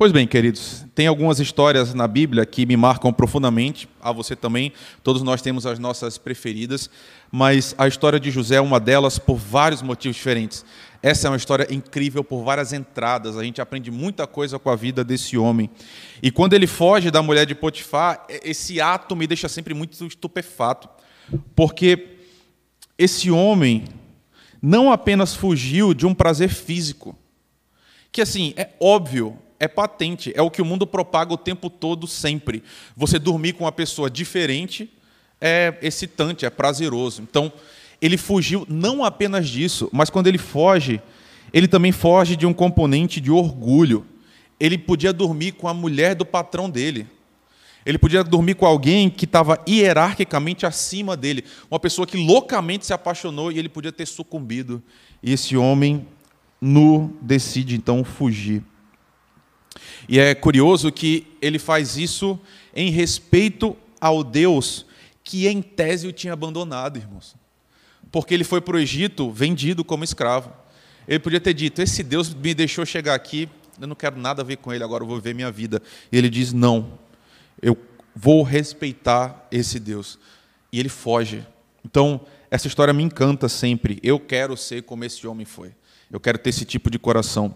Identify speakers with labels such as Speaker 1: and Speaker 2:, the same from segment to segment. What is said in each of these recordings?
Speaker 1: Pois bem, queridos, tem algumas histórias na Bíblia que me marcam profundamente, a você também, todos nós temos as nossas preferidas, mas a história de José é uma delas por vários motivos diferentes. Essa é uma história incrível por várias entradas, a gente aprende muita coisa com a vida desse homem. E quando ele foge da mulher de Potifar, esse ato me deixa sempre muito estupefato, porque esse homem não apenas fugiu de um prazer físico, que assim, é óbvio, é patente, é o que o mundo propaga o tempo todo, sempre. Você dormir com uma pessoa diferente é excitante, é prazeroso. Então, ele fugiu não apenas disso, mas quando ele foge, ele também foge de um componente de orgulho. Ele podia dormir com a mulher do patrão dele. Ele podia dormir com alguém que estava hierarquicamente acima dele, uma pessoa que loucamente se apaixonou e ele podia ter sucumbido. E esse homem nu decide então fugir. E é curioso que ele faz isso em respeito ao Deus que em tese o tinha abandonado, irmãos. Porque ele foi para o Egito vendido como escravo. Ele podia ter dito: Esse Deus me deixou chegar aqui, eu não quero nada a ver com ele, agora eu vou viver minha vida. E ele diz: Não, eu vou respeitar esse Deus. E ele foge. Então, essa história me encanta sempre. Eu quero ser como esse homem foi. Eu quero ter esse tipo de coração.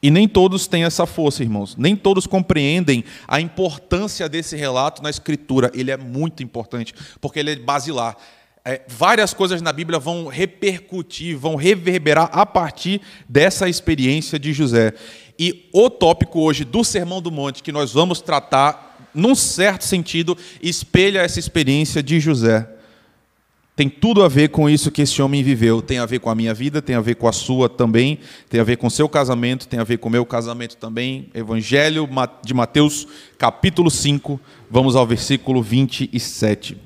Speaker 1: E nem todos têm essa força, irmãos. Nem todos compreendem a importância desse relato na Escritura. Ele é muito importante, porque ele é basilar. É, várias coisas na Bíblia vão repercutir, vão reverberar a partir dessa experiência de José. E o tópico hoje do Sermão do Monte, que nós vamos tratar, num certo sentido, espelha essa experiência de José. Tem tudo a ver com isso que esse homem viveu. Tem a ver com a minha vida, tem a ver com a sua também, tem a ver com o seu casamento, tem a ver com o meu casamento também. Evangelho de Mateus, capítulo 5, vamos ao versículo 27.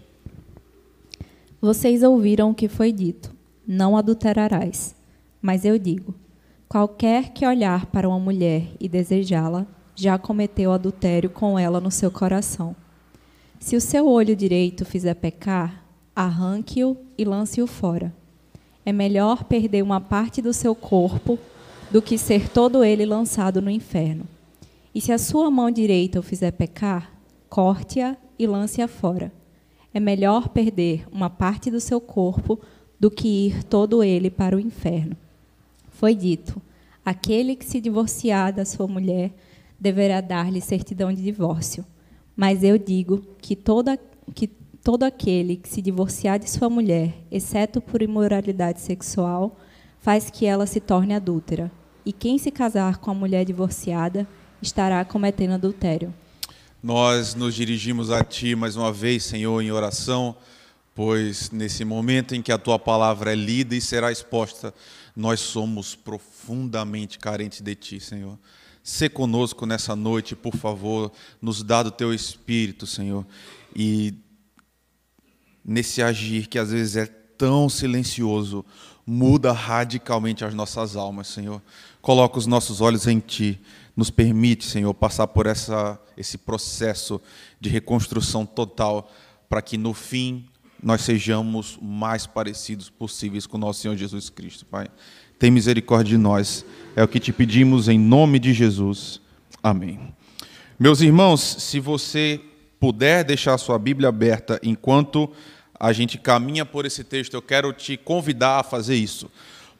Speaker 2: Vocês ouviram o que foi dito: Não adulterarás. Mas eu digo: qualquer que olhar para uma mulher e desejá-la, já cometeu adultério com ela no seu coração. Se o seu olho direito fizer pecar, arranque-o e lance-o fora. É melhor perder uma parte do seu corpo do que ser todo ele lançado no inferno. E se a sua mão direita o fizer pecar, corte-a e lance-a fora. É melhor perder uma parte do seu corpo do que ir todo ele para o inferno. Foi dito: aquele que se divorciar da sua mulher deverá dar-lhe certidão de divórcio. Mas eu digo que toda que todo aquele que se divorciar de sua mulher, exceto por imoralidade sexual, faz que ela se torne adúltera. E quem se casar com a mulher divorciada estará cometendo adultério.
Speaker 1: Nós nos dirigimos a Ti mais uma vez, Senhor, em oração, pois nesse momento em que a Tua palavra é lida e será exposta, nós somos profundamente carentes de Ti, Senhor. Se conosco nessa noite, por favor, nos dá do Teu Espírito, Senhor, e nesse agir que às vezes é tão silencioso, muda radicalmente as nossas almas, Senhor. Coloca os nossos olhos em Ti. Nos permite, Senhor, passar por essa, esse processo de reconstrução total, para que no fim nós sejamos mais parecidos possíveis com o nosso Senhor Jesus Cristo, Pai. Tem misericórdia de nós. É o que te pedimos em nome de Jesus. Amém. Meus irmãos, se você puder deixar sua Bíblia aberta enquanto a gente caminha por esse texto, eu quero te convidar a fazer isso.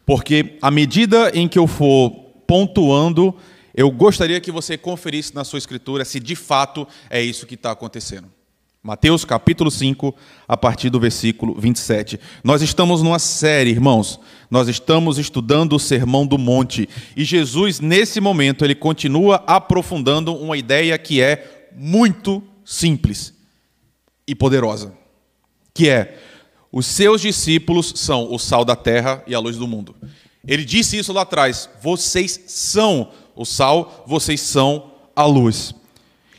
Speaker 1: Porque à medida em que eu for pontuando, eu gostaria que você conferisse na sua escritura se de fato é isso que está acontecendo. Mateus capítulo 5, a partir do versículo 27. Nós estamos numa série, irmãos. Nós estamos estudando o Sermão do Monte. E Jesus, nesse momento, ele continua aprofundando uma ideia que é muito simples e poderosa, que é os seus discípulos são o sal da terra e a luz do mundo. Ele disse isso lá atrás: vocês são o sal, vocês são a luz.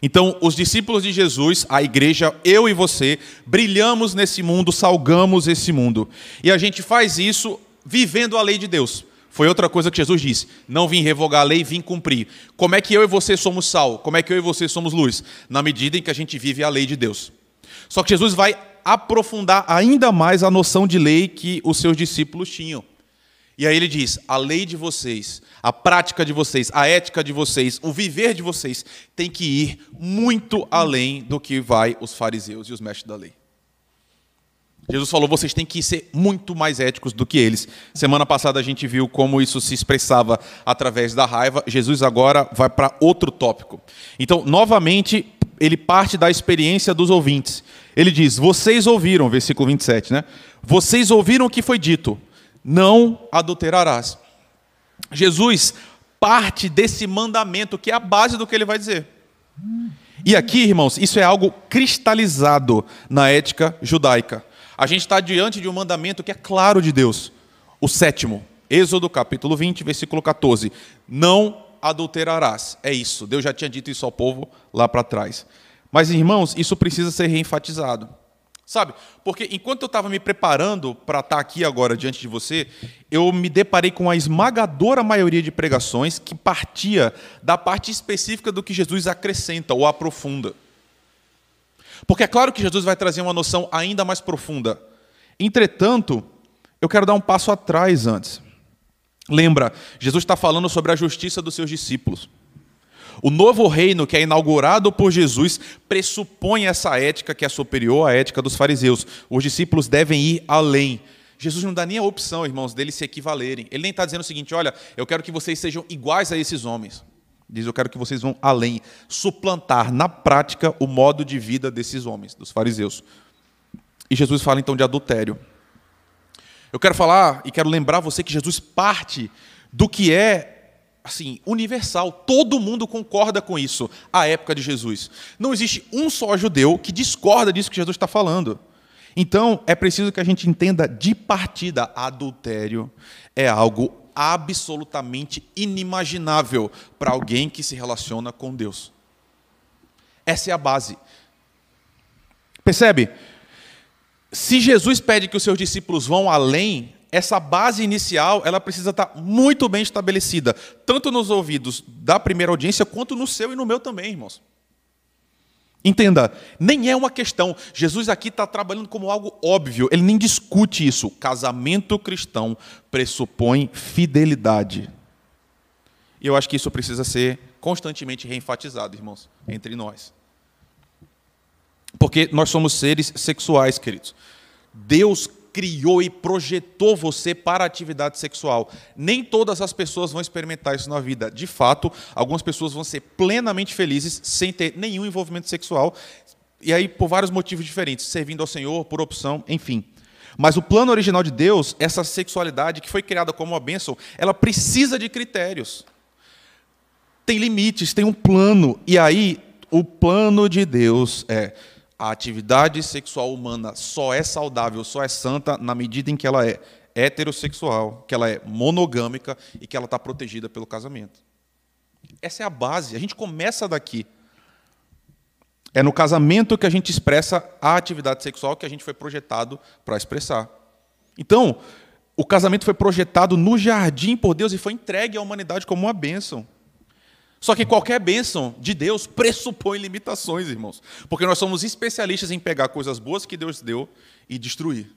Speaker 1: Então, os discípulos de Jesus, a igreja, eu e você, brilhamos nesse mundo, salgamos esse mundo. E a gente faz isso vivendo a lei de Deus. Foi outra coisa que Jesus disse: não vim revogar a lei, vim cumprir. Como é que eu e você somos sal? Como é que eu e você somos luz? Na medida em que a gente vive a lei de Deus. Só que Jesus vai aprofundar ainda mais a noção de lei que os seus discípulos tinham. E aí ele diz: a lei de vocês, a prática de vocês, a ética de vocês, o viver de vocês tem que ir muito além do que vai os fariseus e os mestres da lei. Jesus falou: vocês têm que ser muito mais éticos do que eles. Semana passada a gente viu como isso se expressava através da raiva. Jesus agora vai para outro tópico. Então, novamente, ele parte da experiência dos ouvintes. Ele diz: Vocês ouviram, versículo 27, né? Vocês ouviram o que foi dito: Não adulterarás. Jesus parte desse mandamento que é a base do que ele vai dizer. E aqui, irmãos, isso é algo cristalizado na ética judaica. A gente está diante de um mandamento que é claro de Deus. O sétimo, Êxodo capítulo 20, versículo 14. Não adulterarás. É isso. Deus já tinha dito isso ao povo lá para trás. Mas, irmãos, isso precisa ser reenfatizado. Sabe? Porque enquanto eu estava me preparando para estar tá aqui agora diante de você, eu me deparei com a esmagadora maioria de pregações que partia da parte específica do que Jesus acrescenta ou aprofunda. Porque é claro que Jesus vai trazer uma noção ainda mais profunda. Entretanto, eu quero dar um passo atrás antes. Lembra, Jesus está falando sobre a justiça dos seus discípulos. O novo reino que é inaugurado por Jesus pressupõe essa ética que é superior à ética dos fariseus. Os discípulos devem ir além. Jesus não dá nem a opção, irmãos, deles se equivalerem. Ele nem está dizendo o seguinte: olha, eu quero que vocês sejam iguais a esses homens. Diz: Eu quero que vocês vão além, suplantar na prática o modo de vida desses homens, dos fariseus. E Jesus fala então de adultério. Eu quero falar e quero lembrar você que Jesus parte do que é assim, universal. Todo mundo concorda com isso à época de Jesus. Não existe um só judeu que discorda disso que Jesus está falando. Então, é preciso que a gente entenda de partida: adultério é algo absolutamente inimaginável para alguém que se relaciona com Deus. Essa é a base. Percebe? Se Jesus pede que os seus discípulos vão além, essa base inicial ela precisa estar muito bem estabelecida, tanto nos ouvidos da primeira audiência, quanto no seu e no meu também, irmãos. Entenda, nem é uma questão. Jesus aqui está trabalhando como algo óbvio, ele nem discute isso. Casamento cristão pressupõe fidelidade. E eu acho que isso precisa ser constantemente reenfatizado, irmãos, entre nós. Porque nós somos seres sexuais, queridos. Deus criou e projetou você para a atividade sexual. Nem todas as pessoas vão experimentar isso na vida. De fato, algumas pessoas vão ser plenamente felizes sem ter nenhum envolvimento sexual, e aí por vários motivos diferentes, servindo ao Senhor, por opção, enfim. Mas o plano original de Deus, essa sexualidade que foi criada como uma bênção, ela precisa de critérios. Tem limites, tem um plano. E aí, o plano de Deus é a atividade sexual humana só é saudável, só é santa na medida em que ela é heterossexual, que ela é monogâmica e que ela está protegida pelo casamento. Essa é a base. A gente começa daqui. É no casamento que a gente expressa a atividade sexual que a gente foi projetado para expressar. Então, o casamento foi projetado no jardim por Deus e foi entregue à humanidade como uma bênção. Só que qualquer bênção de Deus pressupõe limitações, irmãos. Porque nós somos especialistas em pegar coisas boas que Deus deu e destruir.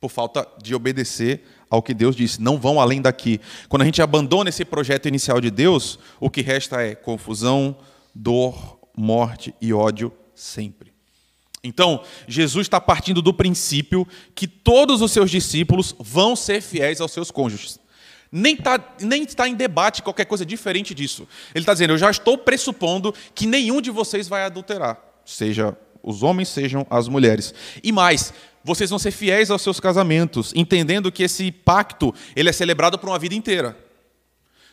Speaker 1: Por falta de obedecer ao que Deus disse. Não vão além daqui. Quando a gente abandona esse projeto inicial de Deus, o que resta é confusão, dor, morte e ódio sempre. Então, Jesus está partindo do princípio que todos os seus discípulos vão ser fiéis aos seus cônjuges. Nem está nem tá em debate qualquer coisa diferente disso. Ele está dizendo: eu já estou pressupondo que nenhum de vocês vai adulterar, seja os homens, sejam as mulheres. E mais, vocês vão ser fiéis aos seus casamentos, entendendo que esse pacto ele é celebrado por uma vida inteira.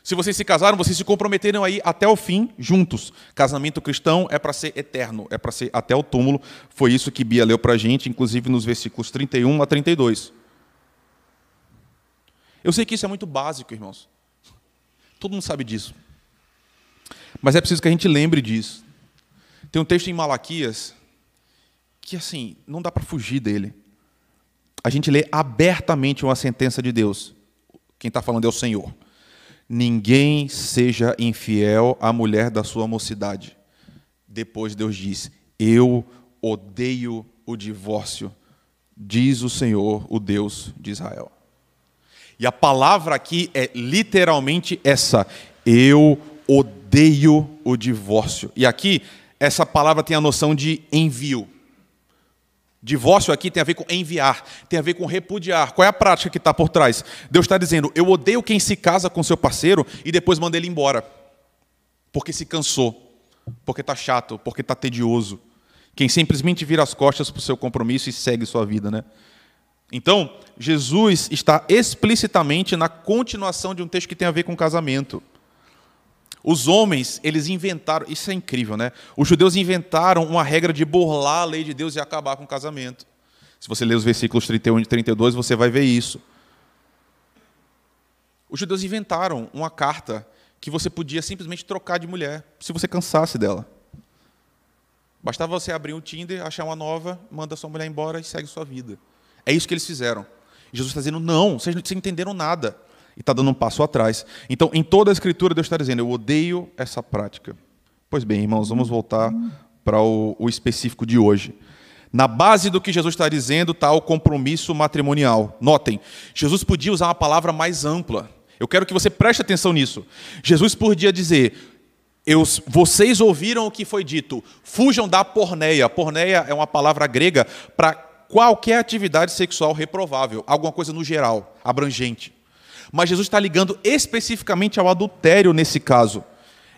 Speaker 1: Se vocês se casaram, vocês se comprometeram aí até o fim juntos. Casamento cristão é para ser eterno, é para ser até o túmulo. Foi isso que Bia leu para a gente, inclusive nos versículos 31 a 32. Eu sei que isso é muito básico, irmãos. Todo mundo sabe disso. Mas é preciso que a gente lembre disso. Tem um texto em Malaquias que, assim, não dá para fugir dele. A gente lê abertamente uma sentença de Deus. Quem está falando é o Senhor. Ninguém seja infiel à mulher da sua mocidade. Depois Deus diz: Eu odeio o divórcio, diz o Senhor, o Deus de Israel. E a palavra aqui é literalmente essa: eu odeio o divórcio. E aqui, essa palavra tem a noção de envio. Divórcio aqui tem a ver com enviar, tem a ver com repudiar. Qual é a prática que está por trás? Deus está dizendo: eu odeio quem se casa com seu parceiro e depois manda ele embora, porque se cansou, porque está chato, porque está tedioso. Quem simplesmente vira as costas para o seu compromisso e segue sua vida, né? Então, Jesus está explicitamente na continuação de um texto que tem a ver com casamento. Os homens, eles inventaram, isso é incrível, né? Os judeus inventaram uma regra de burlar a lei de Deus e acabar com o casamento. Se você ler os versículos 31 e 32, você vai ver isso. Os judeus inventaram uma carta que você podia simplesmente trocar de mulher, se você cansasse dela. Bastava você abrir o Tinder, achar uma nova, manda sua mulher embora e segue sua vida. É isso que eles fizeram. Jesus está dizendo: não, vocês não entenderam nada. E está dando um passo atrás. Então, em toda a Escritura, Deus está dizendo: eu odeio essa prática. Pois bem, irmãos, vamos voltar para o, o específico de hoje. Na base do que Jesus está dizendo está o compromisso matrimonial. Notem, Jesus podia usar uma palavra mais ampla. Eu quero que você preste atenção nisso. Jesus podia dizer: eu, vocês ouviram o que foi dito, fujam da porneia. Porneia é uma palavra grega para qualquer atividade sexual reprovável, alguma coisa no geral, abrangente. Mas Jesus está ligando especificamente ao adultério nesse caso.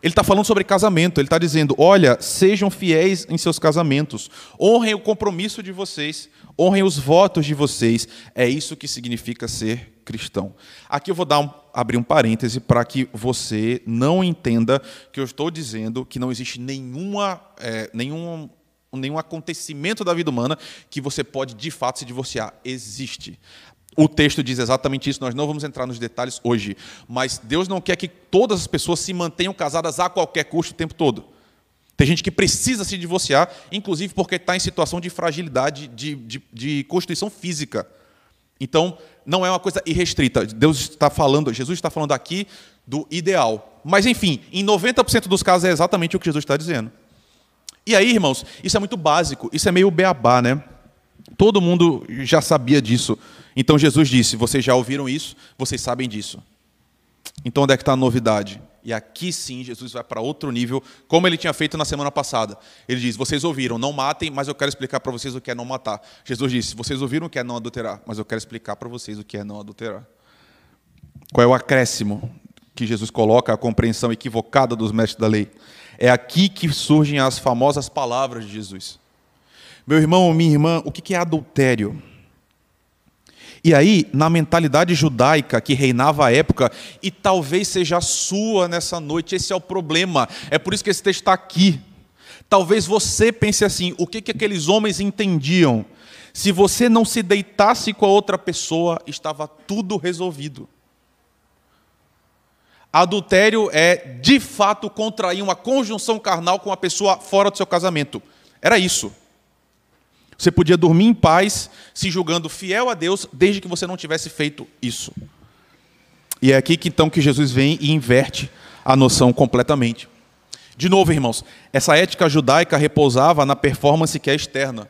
Speaker 1: Ele está falando sobre casamento, ele está dizendo: olha, sejam fiéis em seus casamentos, honrem o compromisso de vocês, honrem os votos de vocês. É isso que significa ser cristão. Aqui eu vou um, abrir um parêntese para que você não entenda que eu estou dizendo que não existe nenhuma, é, nenhum nenhum acontecimento da vida humana que você pode de fato se divorciar. Existe. O texto diz exatamente isso, nós não vamos entrar nos detalhes hoje, mas Deus não quer que todas as pessoas se mantenham casadas a qualquer custo o tempo todo. Tem gente que precisa se divorciar, inclusive porque está em situação de fragilidade de, de, de constituição física. Então, não é uma coisa irrestrita. Deus está falando, Jesus está falando aqui do ideal. Mas, enfim, em 90% dos casos é exatamente o que Jesus está dizendo. E aí, irmãos, isso é muito básico, isso é meio beabá, né? Todo mundo já sabia disso. Então Jesus disse: Vocês já ouviram isso, vocês sabem disso. Então onde é que está a novidade? E aqui sim Jesus vai para outro nível, como ele tinha feito na semana passada. Ele diz: Vocês ouviram, não matem, mas eu quero explicar para vocês o que é não matar. Jesus disse: Vocês ouviram o que é não adulterar, mas eu quero explicar para vocês o que é não adulterar. Qual é o acréscimo que Jesus coloca à compreensão equivocada dos mestres da lei? É aqui que surgem as famosas palavras de Jesus. Meu irmão, minha irmã, o que é adultério? E aí, na mentalidade judaica que reinava à época, e talvez seja a sua nessa noite, esse é o problema. É por isso que esse texto está aqui. Talvez você pense assim: o que, que aqueles homens entendiam? Se você não se deitasse com a outra pessoa, estava tudo resolvido. Adultério é, de fato, contrair uma conjunção carnal com uma pessoa fora do seu casamento. Era isso. Você podia dormir em paz, se julgando fiel a Deus, desde que você não tivesse feito isso. E é aqui que então que Jesus vem e inverte a noção completamente. De novo, irmãos, essa ética judaica repousava na performance que é externa.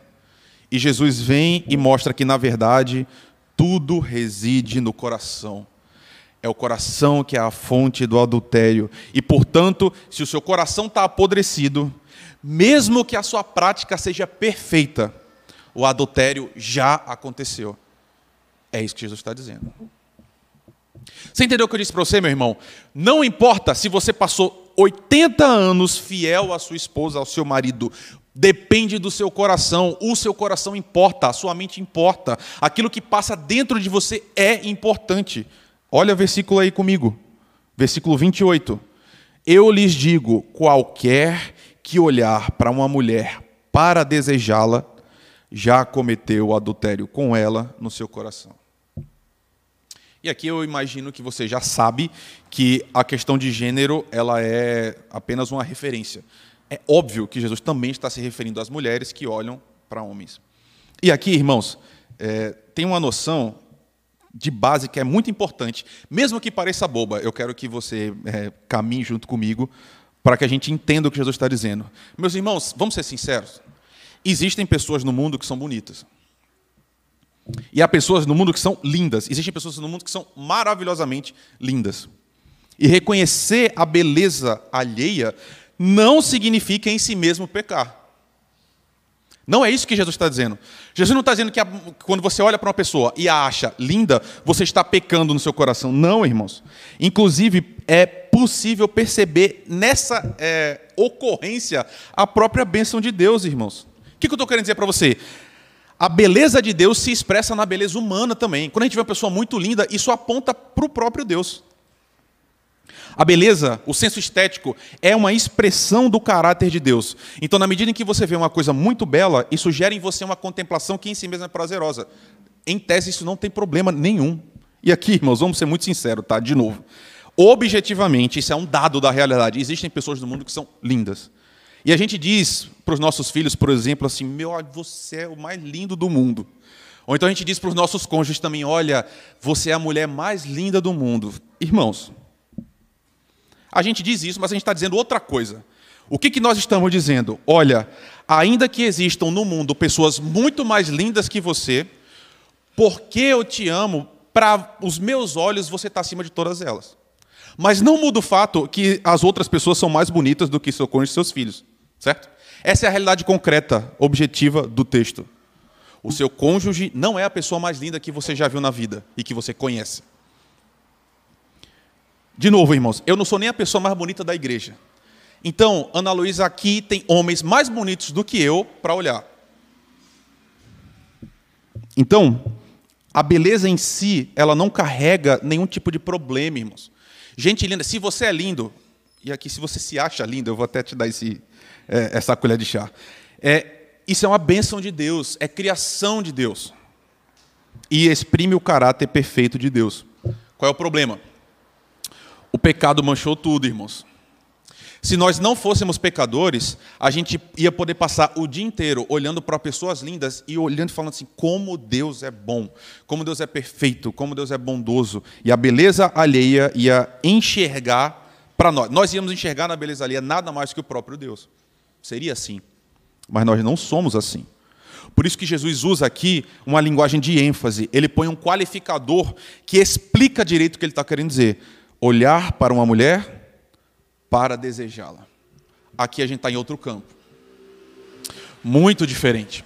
Speaker 1: E Jesus vem e mostra que, na verdade, tudo reside no coração. É o coração que é a fonte do adultério. E, portanto, se o seu coração está apodrecido, mesmo que a sua prática seja perfeita, o adultério já aconteceu. É isso que Jesus está dizendo. Você entendeu o que eu disse para você, meu irmão? Não importa se você passou 80 anos fiel à sua esposa, ao seu marido, depende do seu coração. O seu coração importa, a sua mente importa. Aquilo que passa dentro de você é importante. Olha o versículo aí comigo. Versículo 28. Eu lhes digo: qualquer que olhar para uma mulher para desejá-la, já cometeu adultério com ela no seu coração. E aqui eu imagino que você já sabe que a questão de gênero ela é apenas uma referência. É óbvio que Jesus também está se referindo às mulheres que olham para homens. E aqui, irmãos, é, tem uma noção de base que é muito importante, mesmo que pareça boba, eu quero que você é, caminhe junto comigo para que a gente entenda o que Jesus está dizendo. Meus irmãos, vamos ser sinceros. Existem pessoas no mundo que são bonitas. E há pessoas no mundo que são lindas. Existem pessoas no mundo que são maravilhosamente lindas. E reconhecer a beleza alheia não significa em si mesmo pecar. Não é isso que Jesus está dizendo. Jesus não está dizendo que quando você olha para uma pessoa e a acha linda, você está pecando no seu coração. Não, irmãos. Inclusive, é possível perceber nessa é, ocorrência a própria bênção de Deus, irmãos. O que eu estou querendo dizer para você? A beleza de Deus se expressa na beleza humana também. Quando a gente vê uma pessoa muito linda, isso aponta para o próprio Deus. A beleza, o senso estético, é uma expressão do caráter de Deus. Então, na medida em que você vê uma coisa muito bela, isso gera em você uma contemplação que em si mesma é prazerosa. Em tese, isso não tem problema nenhum. E aqui, irmãos, vamos ser muito sinceros, tá? De novo. Objetivamente, isso é um dado da realidade. Existem pessoas no mundo que são lindas. E a gente diz para os nossos filhos, por exemplo, assim: meu, você é o mais lindo do mundo. Ou então a gente diz para os nossos cônjuges também: olha, você é a mulher mais linda do mundo. Irmãos, a gente diz isso, mas a gente está dizendo outra coisa. O que, que nós estamos dizendo? Olha, ainda que existam no mundo pessoas muito mais lindas que você, porque eu te amo, para os meus olhos você está acima de todas elas. Mas não muda o fato que as outras pessoas são mais bonitas do que seu cônjuge e seus filhos, certo? Essa é a realidade concreta, objetiva do texto. O seu cônjuge não é a pessoa mais linda que você já viu na vida e que você conhece. De novo, irmãos, eu não sou nem a pessoa mais bonita da igreja. Então, Ana Luísa aqui tem homens mais bonitos do que eu para olhar. Então, a beleza em si, ela não carrega nenhum tipo de problema, irmãos. Gente linda, se você é lindo, e aqui se você se acha lindo, eu vou até te dar esse, é, essa colher de chá. É, isso é uma bênção de Deus, é criação de Deus. E exprime o caráter perfeito de Deus. Qual é o problema? O pecado manchou tudo, irmãos. Se nós não fôssemos pecadores, a gente ia poder passar o dia inteiro olhando para pessoas lindas e olhando e falando assim: como Deus é bom, como Deus é perfeito, como Deus é bondoso. E a beleza alheia ia enxergar para nós. Nós íamos enxergar na beleza alheia nada mais que o próprio Deus. Seria assim. Mas nós não somos assim. Por isso que Jesus usa aqui uma linguagem de ênfase. Ele põe um qualificador que explica direito o que ele está querendo dizer olhar para uma mulher para desejá-la. Aqui a gente está em outro campo. Muito diferente.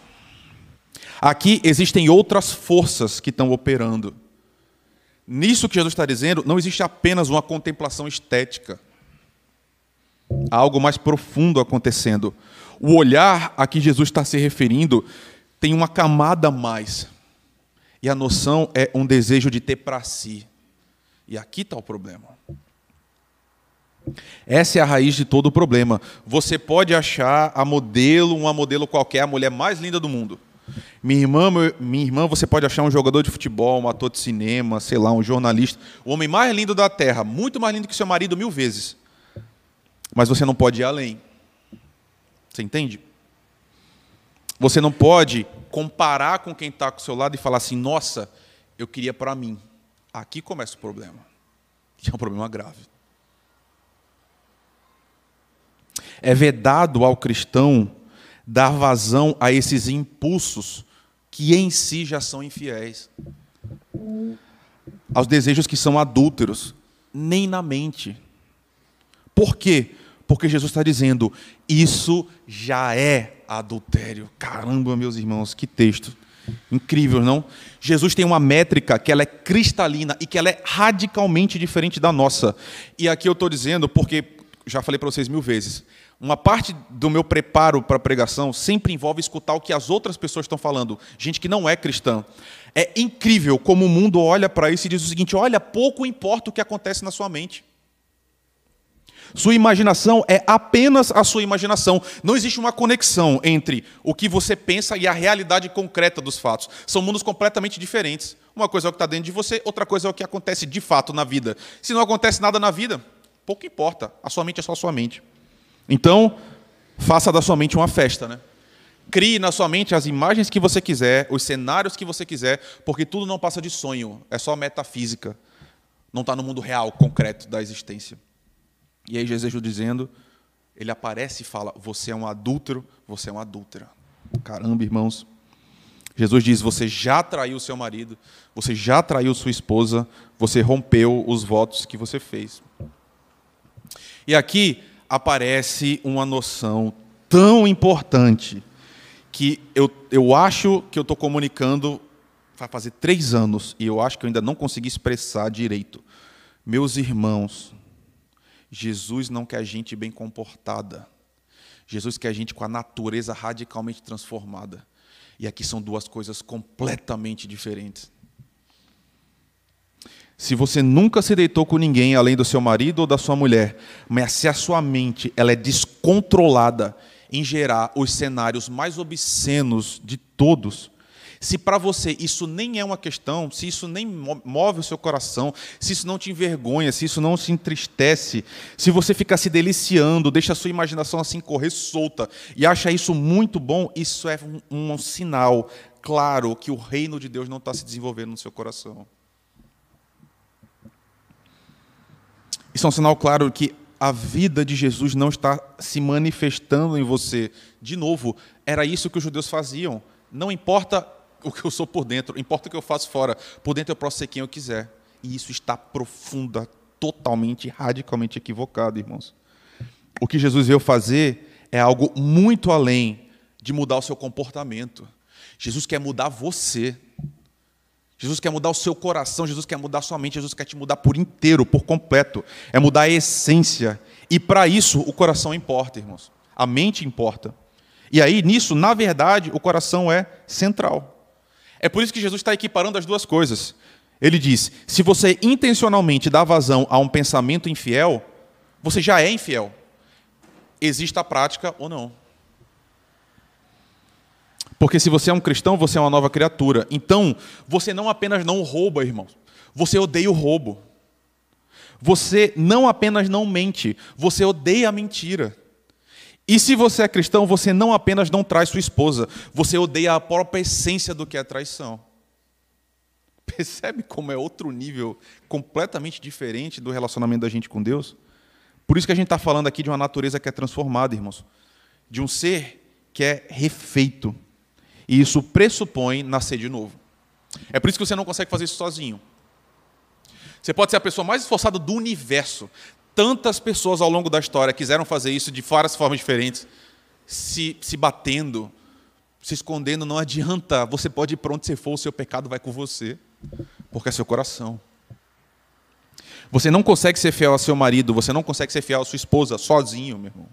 Speaker 1: Aqui existem outras forças que estão operando. Nisso que Jesus está dizendo, não existe apenas uma contemplação estética. Há algo mais profundo acontecendo. O olhar a que Jesus está se referindo tem uma camada a mais. E a noção é um desejo de ter para si. E aqui está o problema. Essa é a raiz de todo o problema. Você pode achar a modelo, uma modelo qualquer, a mulher mais linda do mundo. Minha irmã, minha irmã, você pode achar um jogador de futebol, um ator de cinema, sei lá, um jornalista, o homem mais lindo da Terra, muito mais lindo que seu marido mil vezes. Mas você não pode ir além. Você entende? Você não pode comparar com quem está com seu lado e falar assim: nossa, eu queria para mim. Aqui começa o problema. Que é um problema grave. É vedado ao cristão dar vazão a esses impulsos que em si já são infiéis. Aos desejos que são adúlteros, nem na mente. Por quê? Porque Jesus está dizendo: isso já é adultério. Caramba, meus irmãos, que texto. Incrível, não? Jesus tem uma métrica que ela é cristalina e que ela é radicalmente diferente da nossa. E aqui eu estou dizendo porque, já falei para vocês mil vezes, uma parte do meu preparo para a pregação sempre envolve escutar o que as outras pessoas estão falando, gente que não é cristã. É incrível como o mundo olha para isso e diz o seguinte: olha, pouco importa o que acontece na sua mente. Sua imaginação é apenas a sua imaginação. Não existe uma conexão entre o que você pensa e a realidade concreta dos fatos. São mundos completamente diferentes. Uma coisa é o que está dentro de você, outra coisa é o que acontece de fato na vida. Se não acontece nada na vida, pouco importa. A sua mente é só a sua mente. Então, faça da sua mente uma festa, né? Crie na sua mente as imagens que você quiser, os cenários que você quiser, porque tudo não passa de sonho, é só metafísica. Não está no mundo real, concreto da existência. E aí Jesus dizendo, ele aparece e fala: Você é um adúltero, você é uma adúltera. Caramba, irmãos. Jesus diz: Você já traiu seu marido, você já traiu sua esposa, você rompeu os votos que você fez. E aqui aparece uma noção tão importante que eu, eu acho que eu estou comunicando vai fazer três anos e eu acho que eu ainda não consegui expressar direito. Meus irmãos, Jesus não quer gente bem comportada. Jesus quer gente com a natureza radicalmente transformada. E aqui são duas coisas completamente diferentes. Se você nunca se deitou com ninguém além do seu marido ou da sua mulher, mas se a sua mente ela é descontrolada em gerar os cenários mais obscenos de todos, se para você isso nem é uma questão, se isso nem move o seu coração, se isso não te envergonha, se isso não se entristece, se você fica se deliciando, deixa a sua imaginação assim correr solta e acha isso muito bom, isso é um, um sinal claro que o reino de Deus não está se desenvolvendo no seu coração. Isso é um sinal claro que a vida de Jesus não está se manifestando em você. De novo, era isso que os judeus faziam. Não importa o que eu sou por dentro, importa o que eu faço fora. Por dentro eu posso ser quem eu quiser. E isso está profunda, totalmente, radicalmente equivocado, irmãos. O que Jesus veio fazer é algo muito além de mudar o seu comportamento. Jesus quer mudar você. Jesus quer mudar o seu coração, Jesus quer mudar a sua mente, Jesus quer te mudar por inteiro, por completo. É mudar a essência. E para isso, o coração importa, irmãos. A mente importa. E aí, nisso, na verdade, o coração é central. É por isso que Jesus está equiparando as duas coisas. Ele diz: se você intencionalmente dá vazão a um pensamento infiel, você já é infiel. Existe a prática ou não. Porque se você é um cristão, você é uma nova criatura. Então, você não apenas não rouba, irmãos. Você odeia o roubo. Você não apenas não mente, você odeia a mentira. E se você é cristão, você não apenas não traz sua esposa, você odeia a própria essência do que é traição. Percebe como é outro nível completamente diferente do relacionamento da gente com Deus? Por isso que a gente está falando aqui de uma natureza que é transformada, irmãos. De um ser que é refeito. E isso pressupõe nascer de novo. É por isso que você não consegue fazer isso sozinho. Você pode ser a pessoa mais esforçada do universo. Tantas pessoas ao longo da história quiseram fazer isso de várias formas diferentes, se, se batendo, se escondendo, não adianta. Você pode ir para onde você for, o seu pecado vai com você, porque é seu coração. Você não consegue ser fiel ao seu marido, você não consegue ser fiel à sua esposa sozinho, meu irmão.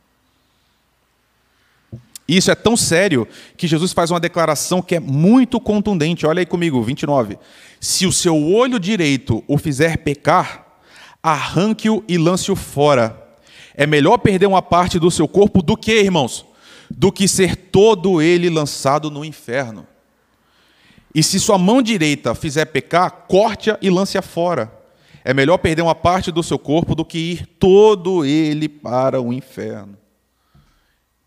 Speaker 1: E isso é tão sério que Jesus faz uma declaração que é muito contundente. Olha aí comigo, 29. Se o seu olho direito o fizer pecar, arranque-o e lance-o fora. É melhor perder uma parte do seu corpo do que, irmãos? Do que ser todo ele lançado no inferno. E se sua mão direita fizer pecar, corte-a e lance-a fora. É melhor perder uma parte do seu corpo do que ir todo ele para o inferno.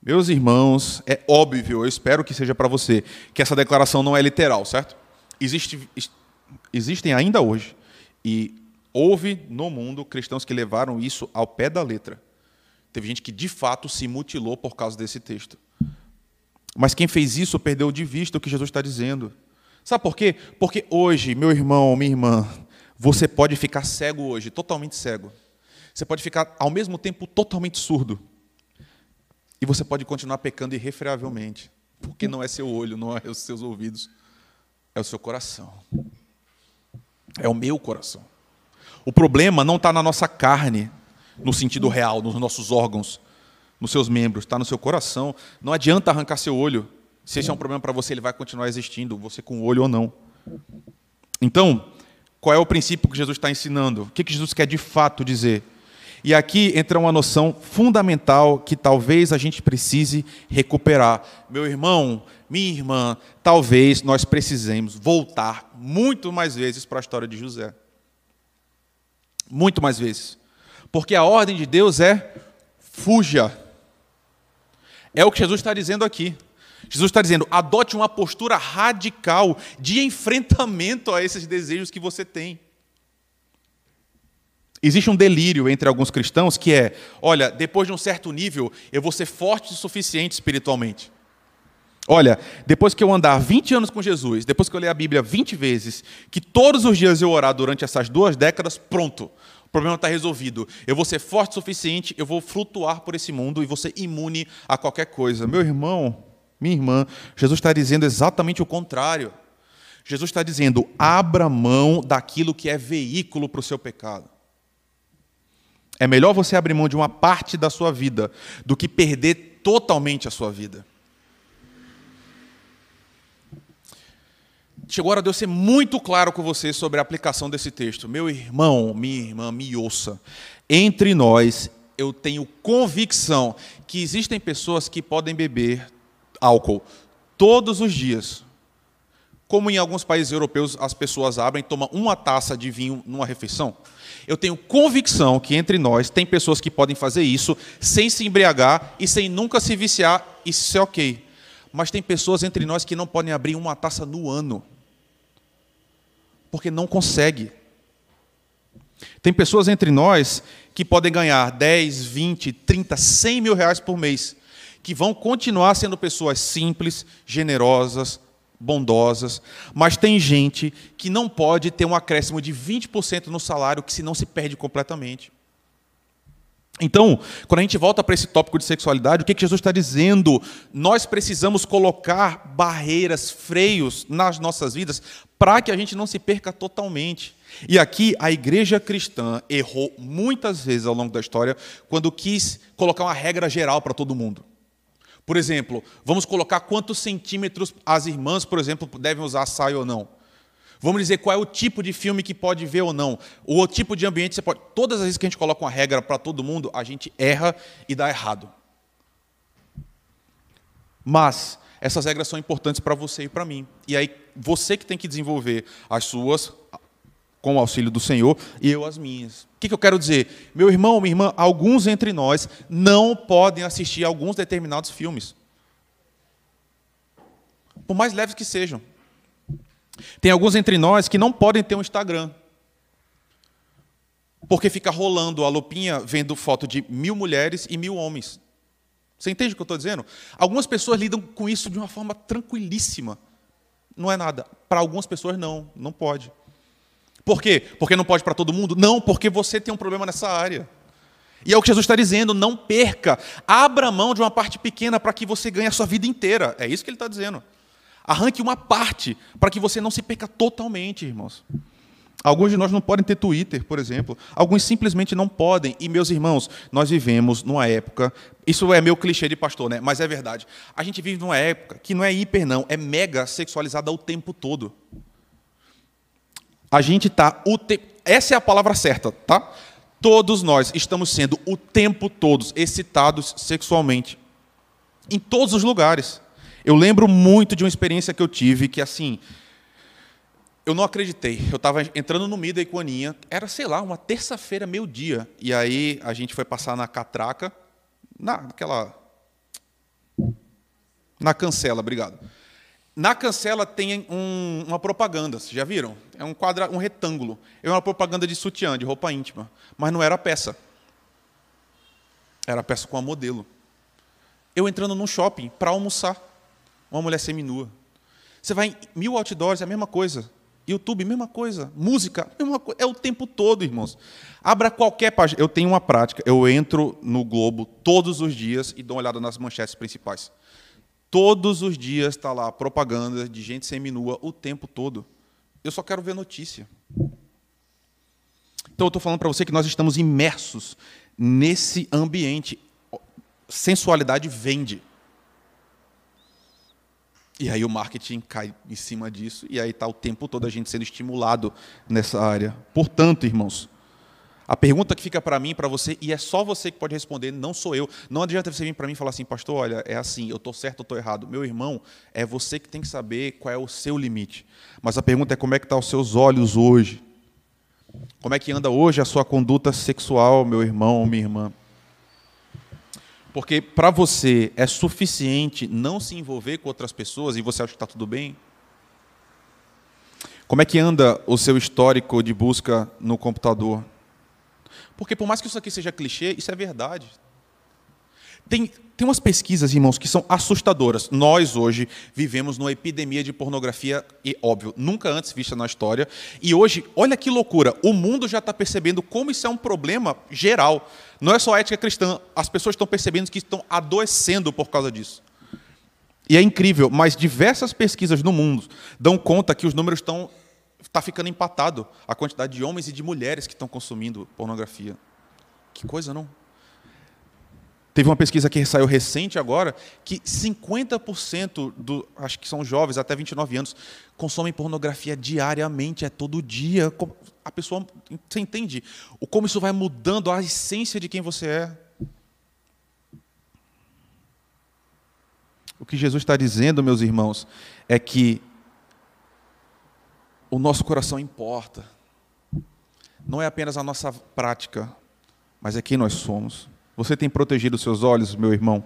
Speaker 1: Meus irmãos, é óbvio, eu espero que seja para você, que essa declaração não é literal, certo? Existe, existem ainda hoje, e houve no mundo cristãos que levaram isso ao pé da letra. Teve gente que de fato se mutilou por causa desse texto. Mas quem fez isso perdeu de vista o que Jesus está dizendo. Sabe por quê? Porque hoje, meu irmão, minha irmã, você pode ficar cego hoje, totalmente cego. Você pode ficar ao mesmo tempo totalmente surdo. E você pode continuar pecando irrefreavelmente, porque não é seu olho, não é os seus ouvidos, é o seu coração. É o meu coração. O problema não está na nossa carne, no sentido real, nos nossos órgãos, nos seus membros, está no seu coração. Não adianta arrancar seu olho. Se esse é um problema para você, ele vai continuar existindo, você com o olho ou não. Então, qual é o princípio que Jesus está ensinando? O que Jesus quer de fato dizer? E aqui entra uma noção fundamental que talvez a gente precise recuperar. Meu irmão, minha irmã, talvez nós precisemos voltar muito mais vezes para a história de José. Muito mais vezes. Porque a ordem de Deus é fuja. É o que Jesus está dizendo aqui. Jesus está dizendo: adote uma postura radical de enfrentamento a esses desejos que você tem. Existe um delírio entre alguns cristãos que é: olha, depois de um certo nível, eu vou ser forte o suficiente espiritualmente. Olha, depois que eu andar 20 anos com Jesus, depois que eu ler a Bíblia 20 vezes, que todos os dias eu orar durante essas duas décadas, pronto. O problema está resolvido. Eu vou ser forte o suficiente, eu vou flutuar por esse mundo e vou ser imune a qualquer coisa. Meu irmão, minha irmã, Jesus está dizendo exatamente o contrário. Jesus está dizendo: abra mão daquilo que é veículo para o seu pecado. É melhor você abrir mão de uma parte da sua vida do que perder totalmente a sua vida. Chegou a hora de eu ser muito claro com você sobre a aplicação desse texto. Meu irmão, minha irmã, me ouça. Entre nós, eu tenho convicção que existem pessoas que podem beber álcool todos os dias. Como em alguns países europeus as pessoas abrem e tomam uma taça de vinho numa refeição. Eu tenho convicção que entre nós tem pessoas que podem fazer isso sem se embriagar e sem nunca se viciar, isso é ok. Mas tem pessoas entre nós que não podem abrir uma taça no ano porque não consegue. Tem pessoas entre nós que podem ganhar 10, 20, 30, 100 mil reais por mês, que vão continuar sendo pessoas simples, generosas, bondosas, mas tem gente que não pode ter um acréscimo de 20% no salário, que senão se perde completamente. Então, quando a gente volta para esse tópico de sexualidade, o que, que Jesus está dizendo? Nós precisamos colocar barreiras, freios nas nossas vidas para que a gente não se perca totalmente. E aqui a igreja cristã errou muitas vezes ao longo da história quando quis colocar uma regra geral para todo mundo. Por exemplo, vamos colocar quantos centímetros as irmãs, por exemplo, devem usar saia ou não. Vamos dizer qual é o tipo de filme que pode ver ou não. O tipo de ambiente você pode. Todas as vezes que a gente coloca uma regra para todo mundo, a gente erra e dá errado. Mas essas regras são importantes para você e para mim. E aí você que tem que desenvolver as suas com o auxílio do Senhor e eu as minhas. O que, eu quero dizer? Meu irmão, minha irmã, alguns entre nós não podem assistir alguns determinados filmes. Por mais leves que sejam. Tem alguns entre nós que não podem ter um Instagram. Porque fica rolando a lupinha vendo foto de mil mulheres e mil homens. Você entende o que eu estou dizendo? Algumas pessoas lidam com isso de uma forma tranquilíssima. Não é nada. Para algumas pessoas, não. Não pode. Por quê? Porque não pode para todo mundo? Não, porque você tem um problema nessa área. E é o que Jesus está dizendo: não perca. Abra mão de uma parte pequena para que você ganhe a sua vida inteira. É isso que ele está dizendo. Arranque uma parte para que você não se perca totalmente, irmãos. Alguns de nós não podem ter Twitter, por exemplo. Alguns simplesmente não podem. E, meus irmãos, nós vivemos numa época. Isso é meu clichê de pastor, né? Mas é verdade. A gente vive numa época que não é hiper, não, é mega sexualizada o tempo todo. A gente está. Te... Essa é a palavra certa, tá? Todos nós estamos sendo o tempo todo excitados sexualmente. Em todos os lugares. Eu lembro muito de uma experiência que eu tive que, assim, eu não acreditei. Eu estava entrando no Midway com a Aninha, era, sei lá, uma terça-feira, meio-dia. E aí a gente foi passar na catraca, naquela. Na cancela, obrigado. Na cancela tem um, uma propaganda, vocês já viram? É um quadra, um retângulo. É uma propaganda de sutiã, de roupa íntima. Mas não era peça. Era peça com a modelo. Eu entrando num shopping para almoçar uma mulher seminua. Você vai em mil outdoors, é a mesma coisa. YouTube, mesma coisa. Música, mesma coisa. É o tempo todo, irmãos. Abra qualquer página. Eu tenho uma prática. Eu entro no Globo todos os dias e dou uma olhada nas manchetes principais. Todos os dias está lá propaganda de gente seminua o tempo todo. Eu só quero ver notícia. Então eu estou falando para você que nós estamos imersos nesse ambiente. Sensualidade vende. E aí o marketing cai em cima disso, e aí está o tempo todo a gente sendo estimulado nessa área. Portanto, irmãos, a pergunta que fica para mim, para você, e é só você que pode responder, não sou eu. Não adianta você vir para mim e falar assim, pastor, olha, é assim, eu estou certo ou estou errado. Meu irmão, é você que tem que saber qual é o seu limite. Mas a pergunta é como é que estão tá os seus olhos hoje? Como é que anda hoje a sua conduta sexual, meu irmão, minha irmã? Porque para você é suficiente não se envolver com outras pessoas e você acha que está tudo bem? Como é que anda o seu histórico de busca no computador? Porque por mais que isso aqui seja clichê, isso é verdade. Tem, tem umas pesquisas, irmãos, que são assustadoras. Nós, hoje, vivemos numa epidemia de pornografia, e óbvio, nunca antes vista na história. E hoje, olha que loucura, o mundo já está percebendo como isso é um problema geral. Não é só ética cristã, as pessoas estão percebendo que estão adoecendo por causa disso. E é incrível, mas diversas pesquisas no mundo dão conta que os números estão está ficando empatado a quantidade de homens e de mulheres que estão consumindo pornografia. Que coisa, não? Teve uma pesquisa que saiu recente agora que 50% do, acho que são jovens até 29 anos, consomem pornografia diariamente, é todo dia. A pessoa, você entende o como isso vai mudando a essência de quem você é? O que Jesus está dizendo, meus irmãos, é que o nosso coração importa. Não é apenas a nossa prática, mas é quem nós somos. Você tem protegido os seus olhos, meu irmão?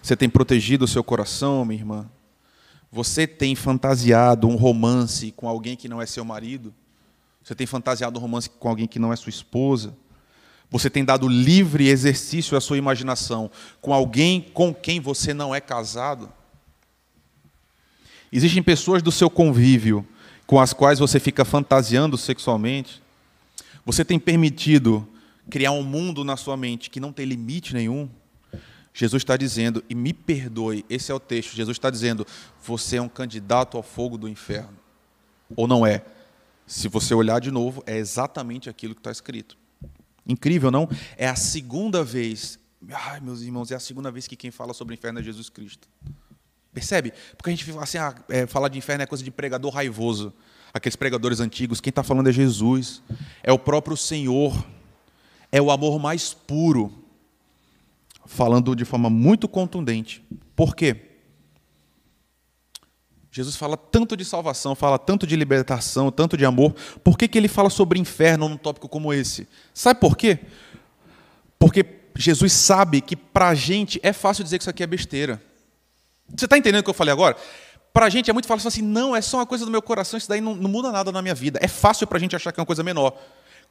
Speaker 1: Você tem protegido o seu coração, minha irmã? Você tem fantasiado um romance com alguém que não é seu marido? Você tem fantasiado um romance com alguém que não é sua esposa? Você tem dado livre exercício à sua imaginação com alguém com quem você não é casado? Existem pessoas do seu convívio com as quais você fica fantasiando sexualmente? Você tem permitido criar um mundo na sua mente que não tem limite nenhum, Jesus está dizendo, e me perdoe, esse é o texto, Jesus está dizendo, você é um candidato ao fogo do inferno. Ou não é? Se você olhar de novo, é exatamente aquilo que está escrito. Incrível, não? É a segunda vez, ai meus irmãos, é a segunda vez que quem fala sobre o inferno é Jesus Cristo. Percebe? Porque a gente fala assim, ah, é, falar de inferno é coisa de pregador raivoso. Aqueles pregadores antigos, quem está falando é Jesus, é o próprio Senhor é o amor mais puro, falando de forma muito contundente. Por quê? Jesus fala tanto de salvação, fala tanto de libertação, tanto de amor. Por que, que ele fala sobre inferno num tópico como esse? Sabe por quê? Porque Jesus sabe que para a gente é fácil dizer que isso aqui é besteira. Você está entendendo o que eu falei agora? Para a gente é muito fácil assim, não, é só uma coisa do meu coração, isso daí não, não muda nada na minha vida. É fácil para a gente achar que é uma coisa menor.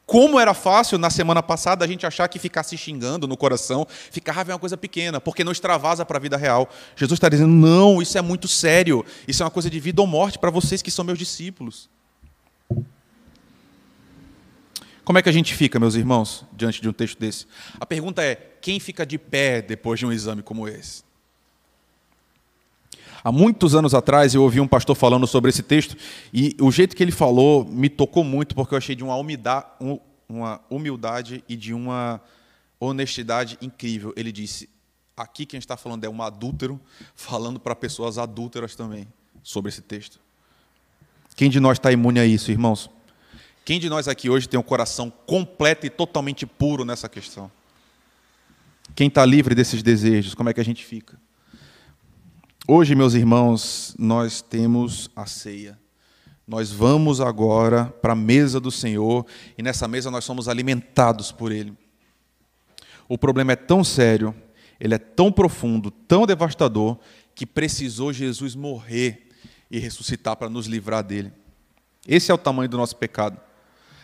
Speaker 1: Como era fácil na semana passada a gente achar que ficar se xingando no coração, ficar raiva é uma coisa pequena, porque não extravasa para a vida real. Jesus está dizendo: não, isso é muito sério, isso é uma coisa de vida ou morte para vocês que são meus discípulos. Como é que a gente fica, meus irmãos, diante de um texto desse? A pergunta é: quem fica de pé depois de um exame como esse? Há muitos anos atrás eu ouvi um pastor falando sobre esse texto e o jeito que ele falou me tocou muito porque eu achei de uma humildade, uma humildade e de uma honestidade incrível. Ele disse: aqui quem está falando é um adúltero falando para pessoas adúlteras também sobre esse texto. Quem de nós está imune a isso, irmãos? Quem de nós aqui hoje tem um coração completo e totalmente puro nessa questão? Quem está livre desses desejos, como é que a gente fica? Hoje, meus irmãos, nós temos a ceia. Nós vamos agora para a mesa do Senhor e nessa mesa nós somos alimentados por Ele. O problema é tão sério, ele é tão profundo, tão devastador, que precisou Jesus morrer e ressuscitar para nos livrar dele. Esse é o tamanho do nosso pecado.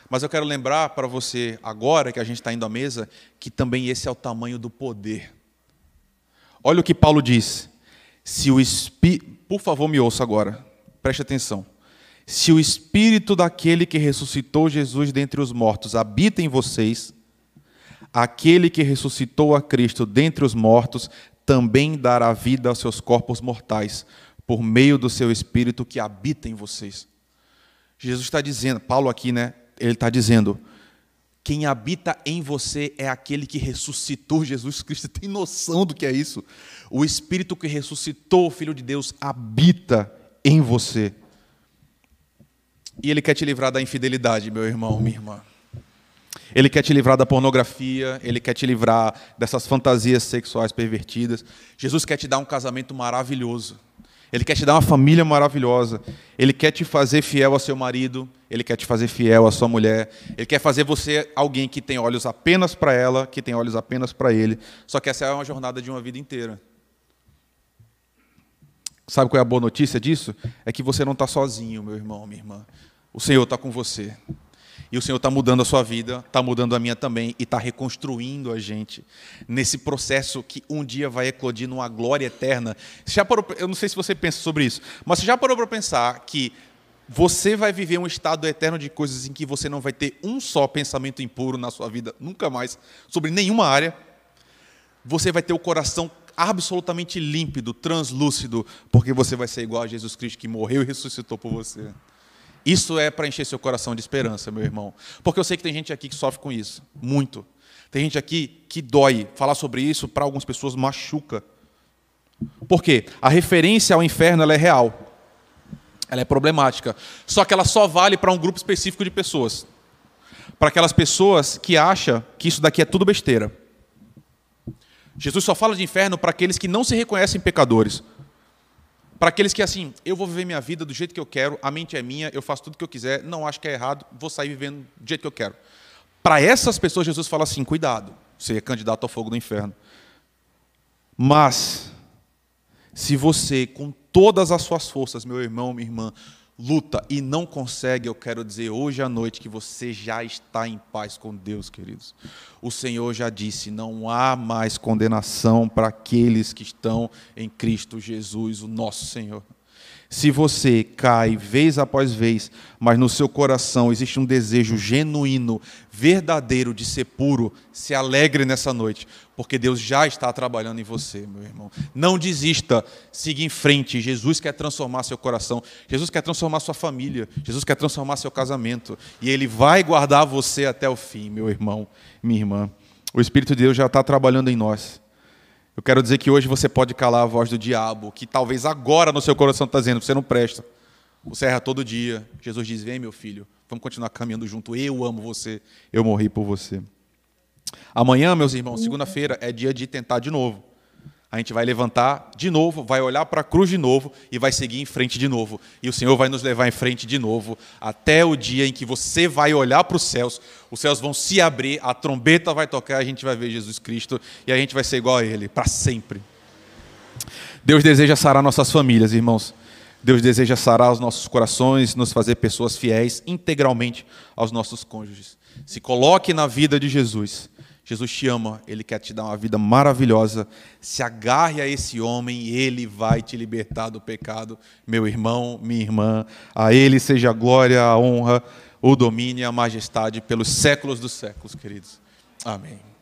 Speaker 1: Mas eu quero lembrar para você, agora que a gente está indo à mesa, que também esse é o tamanho do poder. Olha o que Paulo diz. Se o Espírito. Por favor, me ouça agora. Preste atenção. Se o Espírito daquele que ressuscitou Jesus dentre os mortos habita em vocês, aquele que ressuscitou a Cristo dentre os mortos também dará vida aos seus corpos mortais, por meio do seu Espírito que habita em vocês. Jesus está dizendo, Paulo aqui, né? Ele está dizendo: quem habita em você é aquele que ressuscitou Jesus Cristo. Tem noção do que é isso? O Espírito que ressuscitou o Filho de Deus habita em você. E Ele quer te livrar da infidelidade, meu irmão, minha irmã. Ele quer te livrar da pornografia, ele quer te livrar dessas fantasias sexuais pervertidas. Jesus quer te dar um casamento maravilhoso. Ele quer te dar uma família maravilhosa. Ele quer te fazer fiel ao seu marido. Ele quer te fazer fiel à sua mulher. Ele quer fazer você alguém que tem olhos apenas para ela, que tem olhos apenas para ele. Só que essa é uma jornada de uma vida inteira. Sabe qual é a boa notícia disso? É que você não está sozinho, meu irmão, minha irmã. O Senhor está com você. E o Senhor está mudando a sua vida, está mudando a minha também, e está reconstruindo a gente nesse processo que um dia vai eclodir numa glória eterna. Já parou, eu não sei se você pensa sobre isso, mas você já parou para pensar que você vai viver um estado eterno de coisas em que você não vai ter um só pensamento impuro na sua vida, nunca mais, sobre nenhuma área. Você vai ter o coração absolutamente límpido, translúcido, porque você vai ser igual a Jesus Cristo que morreu e ressuscitou por você. Isso é para encher seu coração de esperança, meu irmão. Porque eu sei que tem gente aqui que sofre com isso, muito. Tem gente aqui que dói. Falar sobre isso para algumas pessoas machuca. Por quê? A referência ao inferno ela é real. Ela é problemática. Só que ela só vale para um grupo específico de pessoas. Para aquelas pessoas que acham que isso daqui é tudo besteira. Jesus só fala de inferno para aqueles que não se reconhecem pecadores. Para aqueles que, assim, eu vou viver minha vida do jeito que eu quero, a mente é minha, eu faço tudo o que eu quiser, não acho que é errado, vou sair vivendo do jeito que eu quero. Para essas pessoas, Jesus fala assim: cuidado, você é candidato ao fogo do inferno. Mas, se você, com todas as suas forças, meu irmão, minha irmã, luta e não consegue, eu quero dizer hoje à noite que você já está em paz com Deus, queridos. O Senhor já disse: não há mais condenação para aqueles que estão em Cristo Jesus, o nosso Senhor. Se você cai vez após vez, mas no seu coração existe um desejo genuíno, verdadeiro de ser puro, se alegre nessa noite, porque Deus já está trabalhando em você, meu irmão. Não desista, siga em frente. Jesus quer transformar seu coração, Jesus quer transformar sua família, Jesus quer transformar seu casamento, e Ele vai guardar você até o fim, meu irmão, minha irmã. O Espírito de Deus já está trabalhando em nós. Eu quero dizer que hoje você pode calar a voz do diabo, que talvez agora no seu coração está dizendo: você não presta. Você erra todo dia. Jesus diz: vem, meu filho, vamos continuar caminhando junto. Eu amo você, eu morri por você. Amanhã, meus irmãos, segunda-feira, é dia de tentar de novo a gente vai levantar de novo, vai olhar para a cruz de novo e vai seguir em frente de novo. E o Senhor vai nos levar em frente de novo até o dia em que você vai olhar para os céus, os céus vão se abrir, a trombeta vai tocar, a gente vai ver Jesus Cristo e a gente vai ser igual a Ele para sempre. Deus deseja sarar nossas famílias, irmãos. Deus deseja sarar os nossos corações, nos fazer pessoas fiéis integralmente aos nossos cônjuges. Se coloque na vida de Jesus Jesus te ama, ele quer te dar uma vida maravilhosa. Se agarre a esse homem ele vai te libertar do pecado, meu irmão, minha irmã. A ele seja a glória, a honra, o domínio e a majestade pelos séculos dos séculos, queridos. Amém.